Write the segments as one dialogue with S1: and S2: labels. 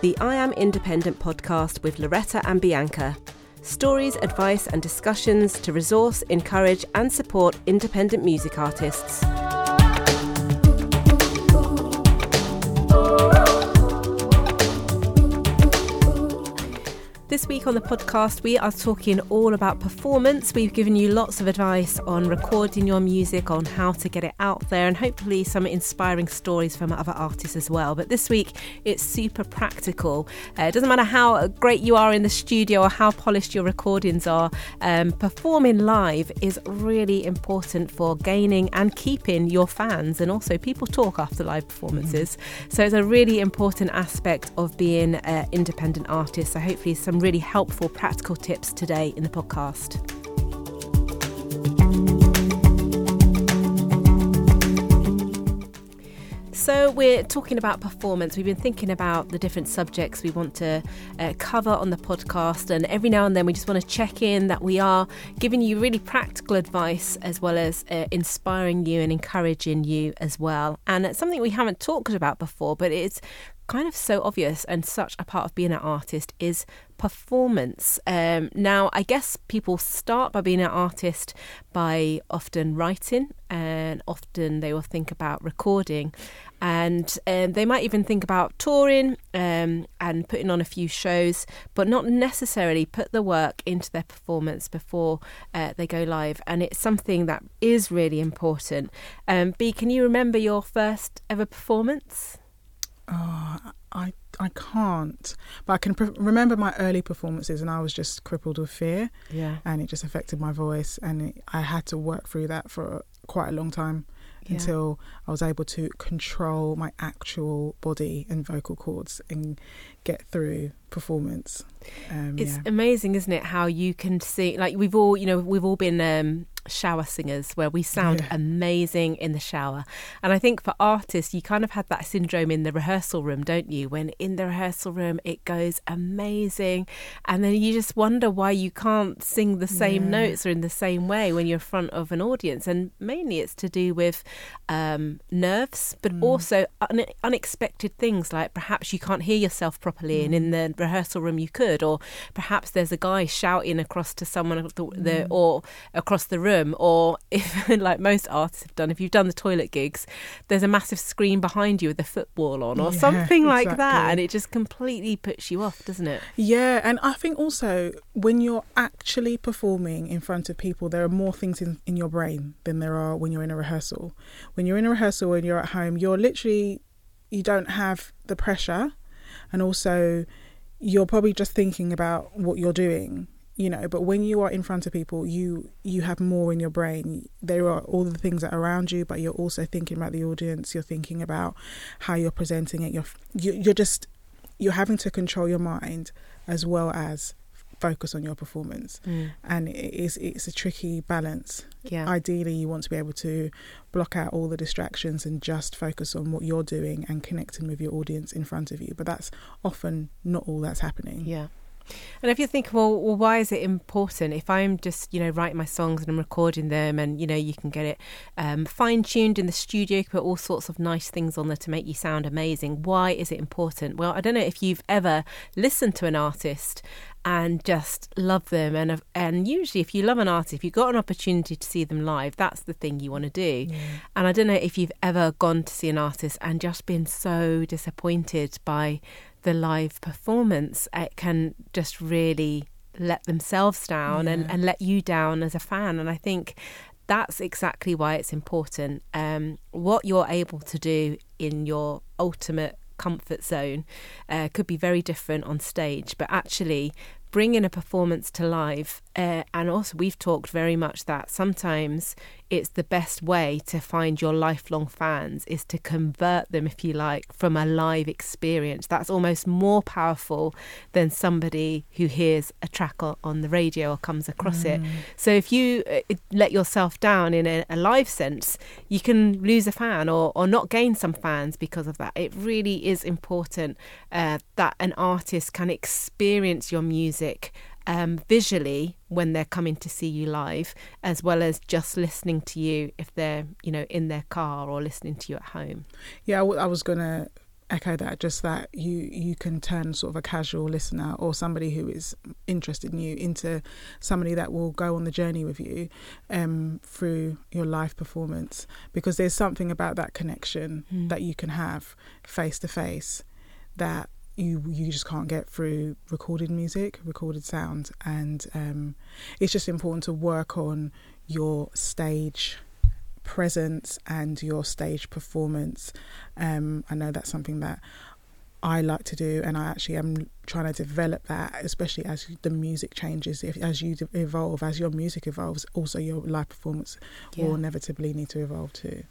S1: the I Am Independent podcast with Loretta and Bianca. Stories, advice, and discussions to resource, encourage, and support independent music artists. This week on the podcast, we are talking all about performance. We've given you lots of advice on recording your music, on how to get it out there, and hopefully some inspiring stories from other artists as well. But this week, it's super practical. Uh, it doesn't matter how great you are in the studio or how polished your recordings are, um, performing live is really important for gaining and keeping your fans. And also, people talk after live performances. So it's a really important aspect of being an independent artist. So hopefully, some really helpful practical tips today in the podcast. So, we're talking about performance. We've been thinking about the different subjects we want to uh, cover on the podcast, and every now and then we just want to check in that we are giving you really practical advice as well as uh, inspiring you and encouraging you as well. And it's something we haven't talked about before, but it's kind of so obvious and such a part of being an artist is performance. Um, now, I guess people start by being an artist by often writing, and often they will think about recording, and um, they might even think about touring um, and putting on a few shows, but not necessarily put the work into their performance before uh, they go live. And it's something that is really important. Um, B, can you remember your first ever performance?
S2: Oh, I I can't, but I can pre- remember my early performances, and I was just crippled with fear.
S1: Yeah,
S2: and it just affected my voice, and it, I had to work through that for quite a long time yeah. until I was able to control my actual body and vocal cords and get through performance.
S1: Um, it's yeah. amazing, isn't it? How you can see, like we've all, you know, we've all been um, shower singers where we sound yeah. amazing in the shower. And I think for artists, you kind of had that syndrome in the rehearsal room, don't you? When in the rehearsal room, it goes amazing. And then you just wonder why you can't sing the same yeah. notes or in the same way when you're in front of an audience. And mainly it's to do with um, nerves, but mm. also un- unexpected things like perhaps you can't hear yourself properly mm. and in the rehearsal room you could, or perhaps there's a guy shouting across to someone the, the, mm. or across the room or if, like most artists have done, if you've done the toilet gigs, there's a massive screen behind you with a football on, or yeah, something like exactly. that, and it just completely puts you off, doesn't it?
S2: Yeah, and I think also when you're actually performing in front of people, there are more things in, in your brain than there are when you're in a rehearsal. When you're in a rehearsal and you're at home, you're literally you don't have the pressure, and also you're probably just thinking about what you're doing you know but when you are in front of people you you have more in your brain. There are all the things that are around you but you're also thinking about the audience. You're thinking about how you're presenting it. You're you're just you're having to control your mind as well as focus on your performance. Mm. and it is it's a tricky balance. Yeah. Ideally you want to be able to block out all the distractions and just focus on what you're doing and connecting with your audience in front of you but that's often not all that's happening.
S1: Yeah and if you think, well, well, why is it important? If I'm just, you know, writing my songs and I'm recording them, and you know, you can get it um, fine tuned in the studio, you can put all sorts of nice things on there to make you sound amazing. Why is it important? Well, I don't know if you've ever listened to an artist and just love them and and usually if you love an artist if you've got an opportunity to see them live that's the thing you want to do yeah. and i don't know if you've ever gone to see an artist and just been so disappointed by the live performance, it can just really let themselves down yeah. and, and let you down as a fan. And I think that's exactly why it's important. Um, what you're able to do in your ultimate comfort zone uh, could be very different on stage, but actually bringing a performance to live Uh, and also, we've talked very much that sometimes it's the best way to find your lifelong fans is to convert them, if you like, from a live experience. That's almost more powerful than somebody who hears a track on the radio or comes across mm. it. So if you uh, let yourself down in a, a, live sense, you can lose a fan or, or not gain some fans because of that. It really is important uh, that an artist can experience your music um, visually when they're coming to see you live, as well as just listening to you if they're, you know, in their car or listening to you at home.
S2: Yeah, I, w- I was going to echo that just that you you can turn sort of a casual listener or somebody who is interested in you into somebody that will go on the journey with you um, through your live performance because there's something about that connection
S1: Mm.
S2: that you can have face to face that you you just can't get through recorded music recorded sound and um, it's just important to work on your stage presence and your stage performance. Um, I know that's something that I like to do, and I actually am trying to develop that, especially as the music changes. If as you evolve, as your music evolves, also your live performance
S1: Yeah.
S2: will inevitably need to evolve too.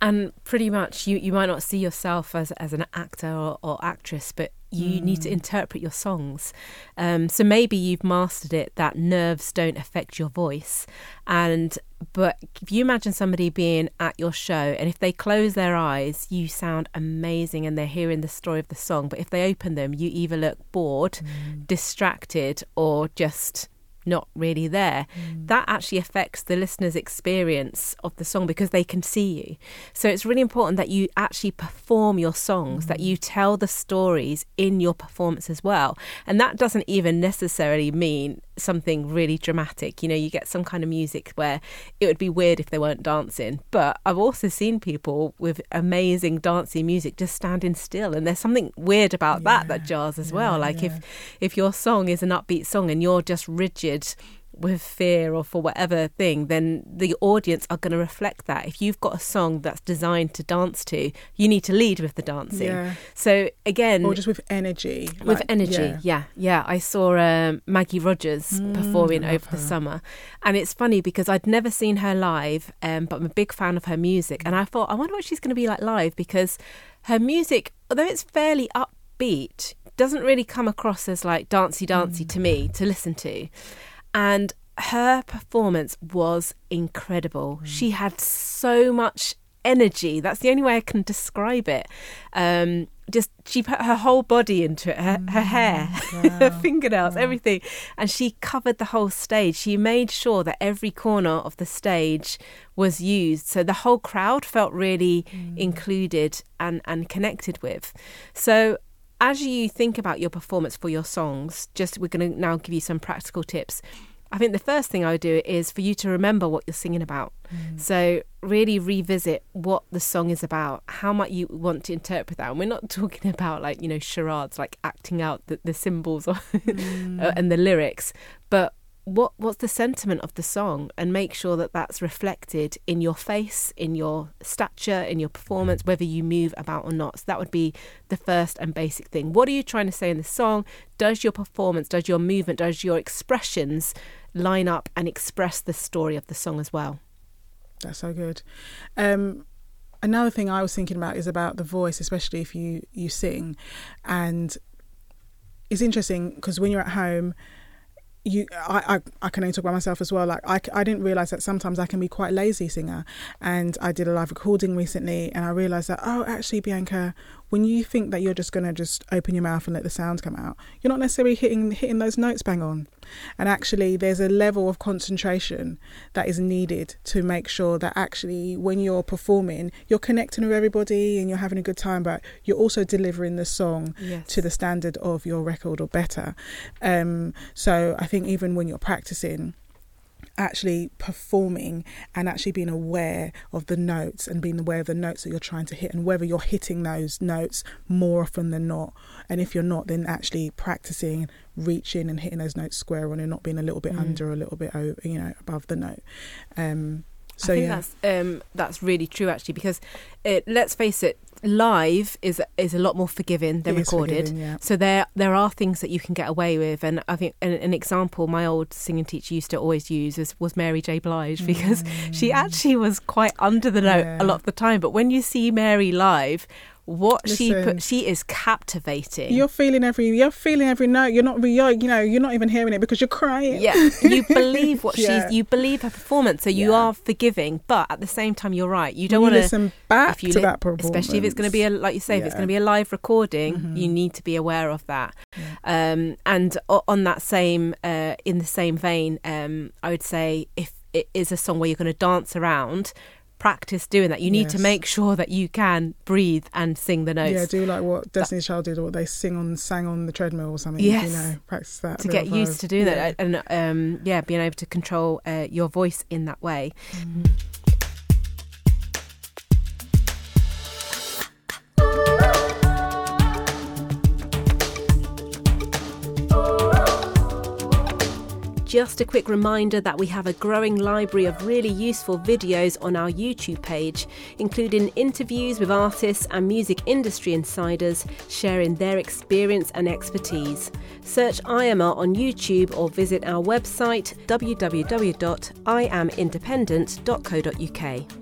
S1: And pretty much, you, you might not see yourself as, as an actor or, or actress, but you need to
S2: Mm.
S1: interpret your songs. Um, so maybe you've mastered it that nerves don't affect your voice. And but if you imagine somebody being at your show, and if they close their eyes, you sound amazing, and they're hearing the story of the song. But if they open them, you either look bored, distracted, or just not really there. Mm. That actually affects the listener's experience of the song because they can see you. So it's really important that you actually perform your songs, that mm. you tell the stories in your performance as well. And that doesn't even necessarily mean something really dramatic. You know, you get some kind of music where it would be weird if they weren't dancing. But I've also seen people with amazing dancing music just standing still. And there's something weird about that that jars as
S2: yeah,
S1: well. Like
S2: yeah.
S1: if if your song is an upbeat song and you're just rigid with fear or for whatever thing, then the audience are going to reflect that. If you've got a song that's designed to dance to, you need to lead with the dancing.
S2: Yeah,
S1: So again,
S2: or just with energy.
S1: with
S2: like,
S1: energy,
S2: yeah.
S1: yeah. yeah, I saw um, Maggie Rogers
S2: Mm,
S1: performing over the summer, and it's funny because I'd never seen her live, um, but I'm a big fan of her music, and I thought, I wonder what she's going to be like live because her music, although it's fairly upbeat, doesn't really come across as like dancey dancey to me to listen to, and her performance was incredible. Mm. She had so much energy. That's the only way I can describe it. Um, just she put her whole body into it, her, her mm, hair, her fingernails, everything, and she covered the whole stage. She made sure that every corner of the stage was used, so the whole crowd felt really mm. included and and connected with. So as you think about your performance for your songs, just we're going to now give you some practical tips. I think the first thing I would do is for you to remember what you're singing about. Mm. So really revisit what the song is about, how might you want to interpret that. And we're not talking about like, you know, charades, like acting out the, the symbols or, mm. uh, and the lyrics, but what what's the sentiment of the song? And make sure that that's reflected in your face in your stature in your performance whether you move about or not. So that would be the first and basic thing. What are you trying to say in the song? Does your performance does your movement does your expressions line up and express the story of the song as well?
S2: That's so good. Um, another thing I was thinking about is about the voice, especially if you you sing, and it's interesting because when you're at home, you I, I I can only talk about myself as well. Like I, I didn't realize that sometimes I can be quite lazy singer, and I did a live recording recently, and I realized that oh actually Bianca, when you think that you're just gonna just open your mouth and let the sounds come out, you're not necessarily hitting hitting those notes bang on, and actually there's a level of concentration that is needed to make sure that actually when you're performing, you're connecting with everybody and you're having a good time, but you're also delivering the song
S1: yes
S2: to the standard of your record or better. Um, so I think even when you're practicing, actually performing and actually being aware of the notes and being aware of the notes that you're trying to hit and whether you're hitting those notes more often than not. And if you're not, then actually practicing reaching and hitting those notes square on and not being a little bit
S1: Mm.
S2: under a little bit over, you know, above the note. Um, so
S1: I think
S2: yeah,
S1: that's um, that's really true actually because it, let's face it, live is is a lot more forgiving than
S2: it
S1: recorded.
S2: forgiving, yeah.
S1: So there there are things that you can get away with, and I think an, an example my old singing teacher used to always use was, was Mary J Blige because she actually was quite under the note
S2: Mm. Yeah.
S1: a lot of the time. But when you see Mary live, what she put, she is captivating.
S2: You're feeling every you're feeling every note. You're not you're, you know you're not even hearing it because you're crying.
S1: yeah, you believe what
S2: Yeah.
S1: she's, you believe her performance, so you
S2: Yeah.
S1: are forgiving. But at the same time, you're right. You don't want to
S2: listen back to
S1: li-
S2: that performance,
S1: especially if it's going to be a like you say if it's going to be a live recording
S2: Mhm.
S1: you need to be aware of that um, and on that same uh, in the same vein um, i would say if it is a song where you're going to dance around practice doing that. You need to make sure that you can breathe and sing the notes
S2: Yeah, do like what Destiny's Child did, or what they sing on, sang on the treadmill or something.
S1: Yes.
S2: you know, practice that
S1: to get
S2: of
S1: used to doing
S2: Yeah.
S1: that and um, yeah, being able to control uh, your voice in that way. Just a quick reminder that we have a growing library of really useful videos on our YouTube page, including interviews with artists and music industry insiders sharing their experience and expertise. Search IAMA on YouTube or visit our website www.iamindependent.co.uk.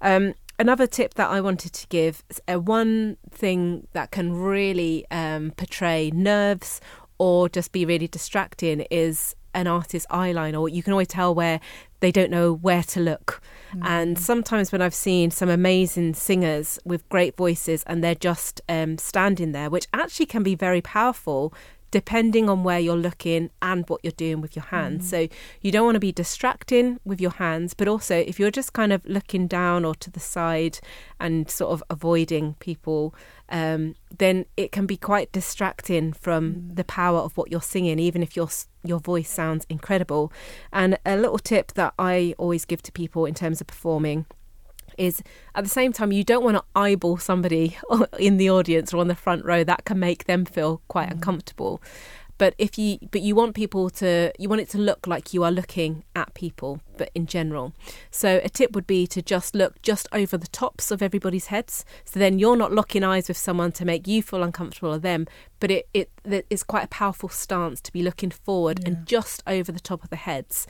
S1: Um, another tip that I wanted to give is uh, one thing that can really um, portray nerves or just be really distracting is an artist's eyeliner. Or you can always tell where they don't know where to look. And sometimes when I've seen some amazing singers with great voices and they're just um, standing there, which actually can be very powerful depending on where you're looking and what you're doing with your hands. So you don't want to be distracting with your hands, but also if you're just kind of looking down or to the side and sort of avoiding people, um, then it can be quite distracting from the power of what you're singing, even if your your voice sounds incredible. And a little tip that I always give to people in terms of performing is at the same time you don't want to eyeball somebody in the audience or on the front row. That can make them feel quite mm. uncomfortable. But if you but you want people to you want it to look like you are looking at people but in general. So a tip would be to just look just over the tops of everybody's heads. So then you're not locking eyes with someone to make you feel uncomfortable or them but it it it's quite a powerful stance to be looking forward and just over the top of the heads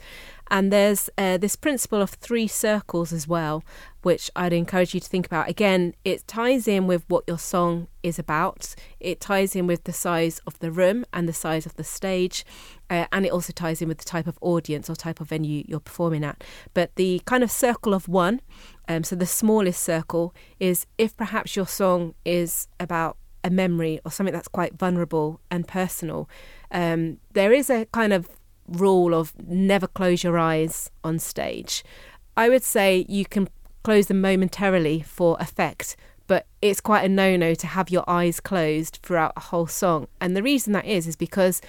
S1: and there's uh, this principle of three circles as well, which I'd encourage you to think about. Again, it ties in with what your song is about, it ties in with the size of the room and the size of the stage, uh, and it also ties in with the type of audience or type of venue you're performing at. But the kind of circle of one, um, so the smallest circle, is if perhaps your song is about a memory or something that's quite vulnerable and personal, um, there is a kind of rule of never close your eyes on stage. I would say you can close them momentarily for effect, but it's quite a no no to have your eyes closed throughout a whole song. And the reason that is, is because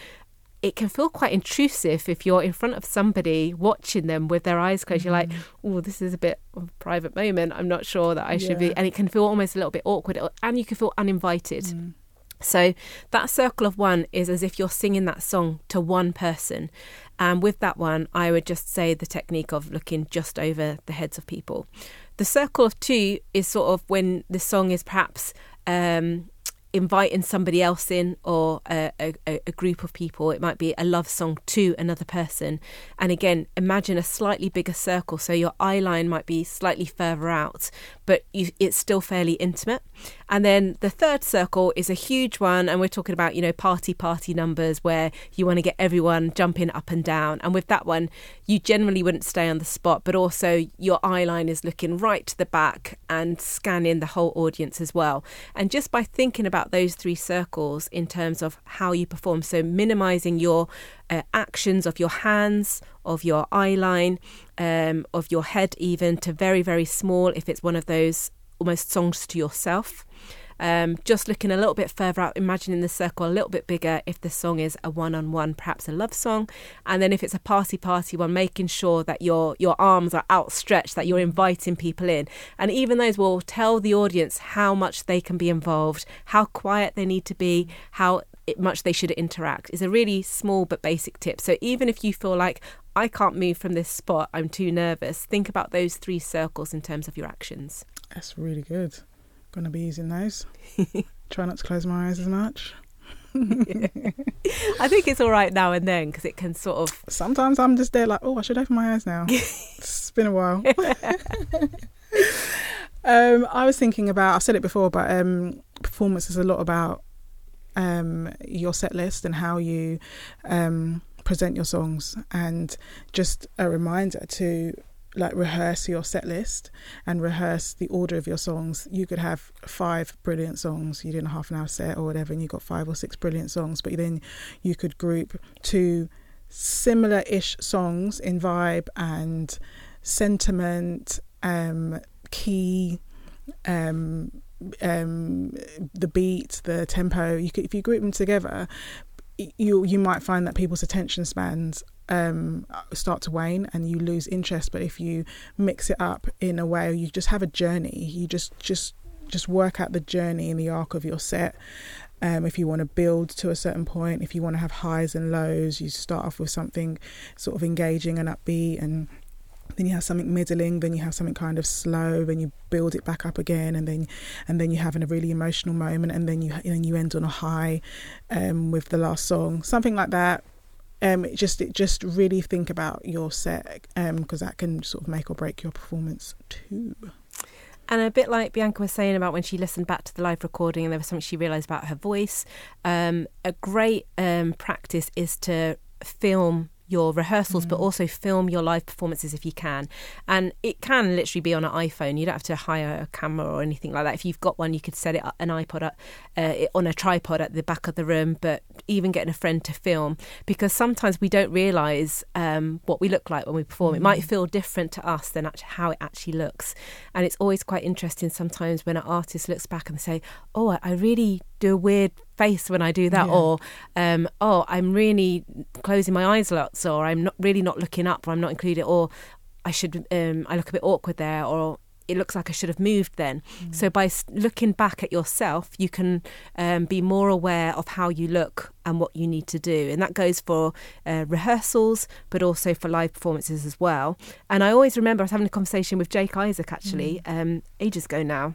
S1: it can feel quite intrusive if you're in front of somebody watching them with their eyes closed. You're like, oh, this is a bit of a private moment. I'm not sure that I should be. And it can feel almost a little bit awkward, and you can feel uninvited. So that circle of one is as if you're singing that song to one person. And with that one, I would just say the technique of looking just over the heads of people. The circle of two is sort of when the song is perhaps um, inviting somebody else in or a, a, a group of people. It might be a love song to another person. And again, imagine a slightly bigger circle. So your eye line might be slightly further out, but you, it's still fairly intimate. And then the third circle is a huge one. And we're talking about, you know, party, party numbers where you want to get everyone jumping up and down. And with that one, you generally wouldn't stay on the spot, but also your eye line is looking right to the back and scanning the whole audience as well. And just by thinking about those three circles in terms of how you perform, so minimizing your uh, actions of your hands, of your eye line, um, of your head, even to very, very small if it's one of those almost songs to yourself. Um, just looking a little bit further out, imagining the circle a little bit bigger if the song is a one-on-one, perhaps a love song, and then if it's a party-party one, making sure that your your arms are outstretched, that you're inviting people in, and even those will tell the audience how much they can be involved, how quiet they need to be, how much they should interact. Is a really small but basic tip. So even if you feel like I can't move from this spot, I'm too nervous. Think about those three circles in terms of your actions.
S2: That's really good. Gonna be using those. Try not to close my eyes as much.
S1: I think it's all right now and then because it can sort of.
S2: Sometimes I'm just there like, oh, I should open my eyes now. it's been a while. um, I was thinking about. I've said it before, but um, performance is a lot about um, your set list and how you um, present your songs, and just a reminder to like rehearse your set list and rehearse the order of your songs. You could have five brilliant songs. You did a half an hour set or whatever, and you got five or six brilliant songs. But then you could group two similar-ish songs in vibe and sentiment, um, key, um, um, the beat, the tempo. You could, if you group them together, you you might find that people's attention spans um, start to wane and you lose interest. But if you mix it up in a way, you just have a journey. You just just just work out the journey and the arc of your set. Um, if you want to build to a certain point, if you want to have highs and lows, you start off with something sort of engaging and upbeat and then you have something middling then you have something kind of slow then you build it back up again and then and then you have a really emotional moment and then you and you end on a high um, with the last song. Something like that. Um, it just it just really think about your set because um, that can sort of make or break your performance too.
S1: And a bit like Bianca was saying about when she listened back to the live recording and there was something she realised about her voice, um, a great um, practice is to film your rehearsals, mm. but also film your live performances if you can. And it can literally be on an iPhone. You don't have to hire a camera or anything like that. If you've got one, you could set it up, an iPod up, uh, on a tripod at the back of the room. But even getting a friend to film, because sometimes we don't realise um, what we look like when we perform. Mm. It might mm. feel different to us than how it actually looks. And it's always quite interesting sometimes when an artist looks back and say, "Oh, I really do a weird face when I do that, yeah. or um, oh, I'm really closing my eyes lots, or I'm not really not looking up, or I'm not included, or I should um, I look a bit awkward there, or it looks like I should have moved then. Mm. So by looking back at yourself, you can um, be more aware of how you look and what you need to do, and that goes for uh, rehearsals, but also for live performances as well. And I always remember I was having a conversation with Jake Isaac actually mm. um, ages ago now,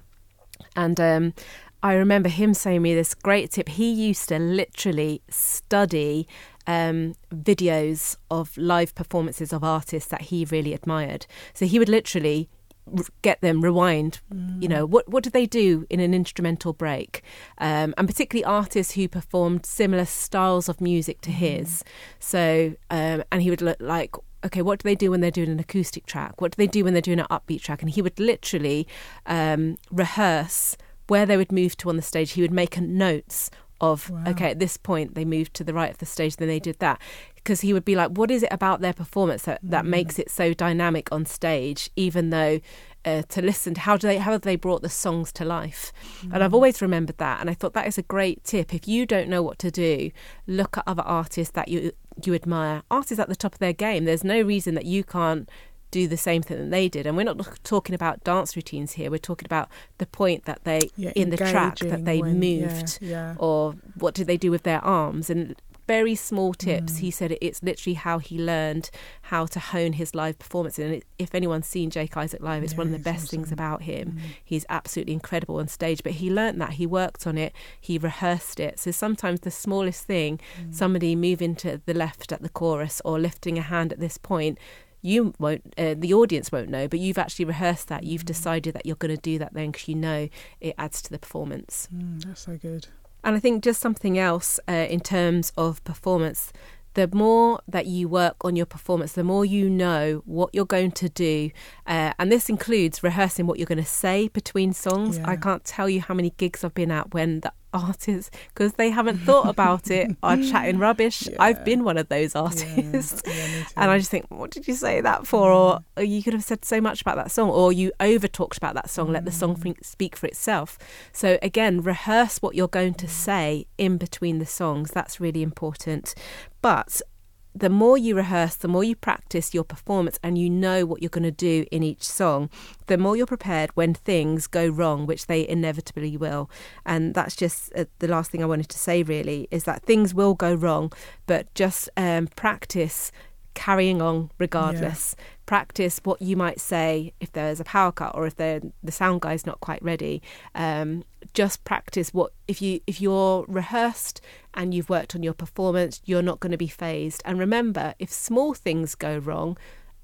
S1: and um, I remember him saying me this great tip. He used to literally study um, videos of live performances of artists that he really admired. So he would literally get them rewind mm. you know what what did they do in an instrumental break um, and particularly artists who performed similar styles of music to mm. his so um, and he would look like okay, what do they do when they're doing an acoustic track? What do they do when they're doing an upbeat track? And he would literally um, rehearse where they would move to on the stage, he would make notes of wow. okay at this point they moved to the right of the stage then they did that because he would be like what is it about their performance that, that mm. makes it so dynamic on stage even though uh, to listen to how do they how have they brought the songs to life mm. and i've always remembered that and i thought that is a great tip if you don't know what to do look at other artists that you you admire artists at the top of their game there's no reason that you can't do the same thing that they did. And we're not talking about dance routines here. We're talking about the point that they yeah, in the track that they when, moved, yeah, yeah. or what did they do with their arms and very small tips. Mm. He said it's literally how he learned how to hone his live performance. And if anyone's seen Jake Isaac live, it's one of the best awesome. things about him. Mm. He's absolutely incredible on stage. But he learned that. He worked on it. He rehearsed it. So sometimes the smallest thing, mm. somebody moving to the left at the chorus or lifting a hand at this point, you won't, uh, the audience won't know, but you've actually rehearsed that. You've mm. decided that you're going to do that then because you know it adds to the performance.
S2: Mm, that's so good.
S1: And I think just something else uh, in terms of performance the more that you work on your performance, the more you know what you're going to do. Uh, and this includes rehearsing what you're going to say between songs. Yeah. I can't tell you how many gigs I've been at when the artists, because they haven't thought about it, are chatting rubbish. Yeah. I've been one of those artists. Yeah. and I just think, what did you say that for? Or, or, you could have said so much about that song, or you over talked about that song, mm. let the song mm. speak for itself. So, again, rehearse what you're going to say in between the songs. That's really important. But the more you rehearse, the more you practice your performance and you know what you're going to do in each song, the more you're prepared when things go wrong, which they inevitably will. And that's just uh, the last thing I wanted to say, really, is that things will go wrong, but just um, practice carrying on regardless. Yeah. Practice what you might say if there's a power cut or if the sound guy's not quite ready. Um, just practice what if you if you're rehearsed and you've worked on your performance, you're not going to be phased. And remember, if small things go wrong,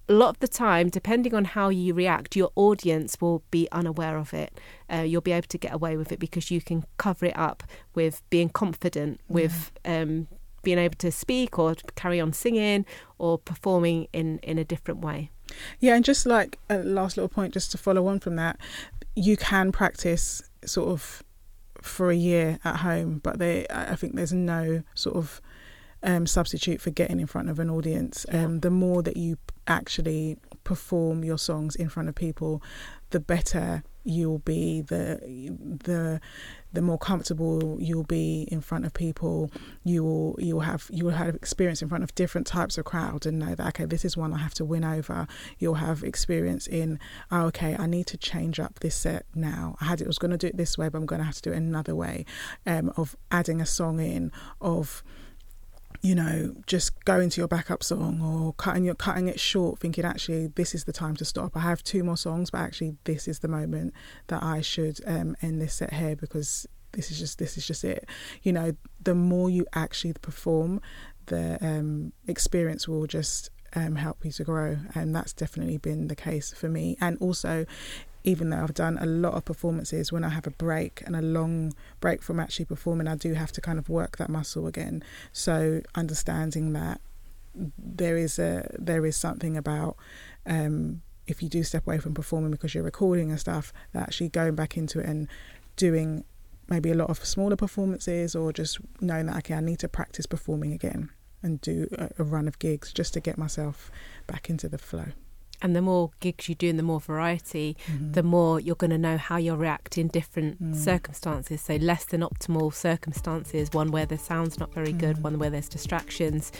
S1: a lot of the time, depending on how you react, your audience will be unaware of it. Uh, you'll be able to get away with it because you can cover it up with being confident, with um, being able to speak or carry on singing or performing in, in a different way.
S2: Yeah, and just like a last little point, just to follow on from that, you can practice sort of for a year at home, but they, I think there's no sort of um, substitute for getting in front of an audience. Um, the more that you actually perform your songs in front of people, the better you'll be. The the the more comfortable you'll be in front of people. You will you will have you will have experience in front of different types of crowd and know that okay, this is one I have to win over. You'll have experience in oh, okay, I need to change up this set now. I had it was going to do it this way, but I'm going to have to do it another way. Um, of adding a song in of you know, just going to your backup song or cutting your cutting it short, thinking actually this is the time to stop. I have two more songs, but actually this is the moment that I should um, end this set here because this is just this is just it. You know, the more you actually perform, the um, experience will just um, help you to grow, and that's definitely been the case for me. And also, even though I've done a lot of performances, when I have a break and a long break from actually performing, I do have to kind of work that muscle again. So understanding that there is a there is something about um, if you do step away from performing because you're recording and stuff, that actually going back into it and doing maybe a lot of smaller performances or just knowing that okay, I need to practice performing again and do a, a run of gigs just to get myself back into the flow
S1: and the more gigs you do and the more variety, mm-hmm. the more you're going to know how you'll react in different mm. circumstances. So, less than optimal circumstances, one where the sound's not very mm. good, one where there's distractions.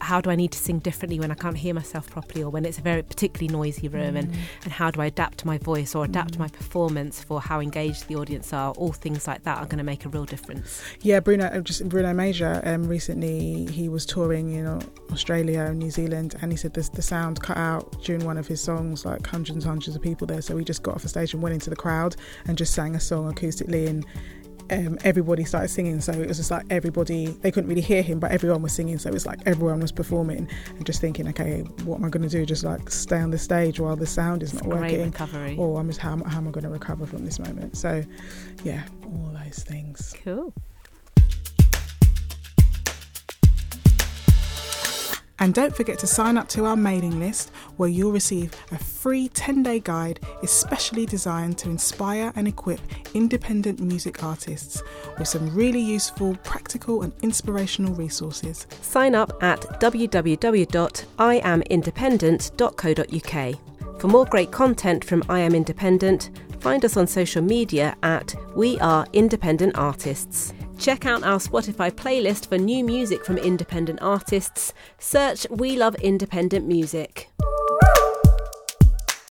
S1: How do I need to sing differently when I can't hear myself properly or when it's a very particularly noisy room? Mm. And, and how do I adapt my voice or adapt my mm. performance for how engaged the audience are? All things like that are going to make a real difference.
S2: Yeah, Bruno, uh, just Bruno Major, um, recently he was touring in Australia and New Zealand, and he said the, the sound cut out during one of his songs, like hundreds and hundreds of people there. So we just got off the stage and went into the crowd and just sang a song acoustically and um, everybody started singing. So it was just like everybody, they couldn't really hear him, but everyone was singing. So it was like everyone was performing and just thinking, okay, what am I going to do? Just like stay on the stage while the sound is not working.
S1: recovery.
S2: Or I'm just, how, how am I going to recover from this moment? So yeah, all those things.
S1: Cool.
S2: And don't forget to sign up to our mailing list where you'll receive a free 10 day guide especially designed to inspire and equip independent music artists with some really useful, practical, and inspirational resources.
S1: Sign up at www.iamindependent.co.uk. For more great content from I Am Independent, find us on social media at We Are Independent Artists. Check out our Spotify playlist for new music from independent artists. Search We Love Independent Music.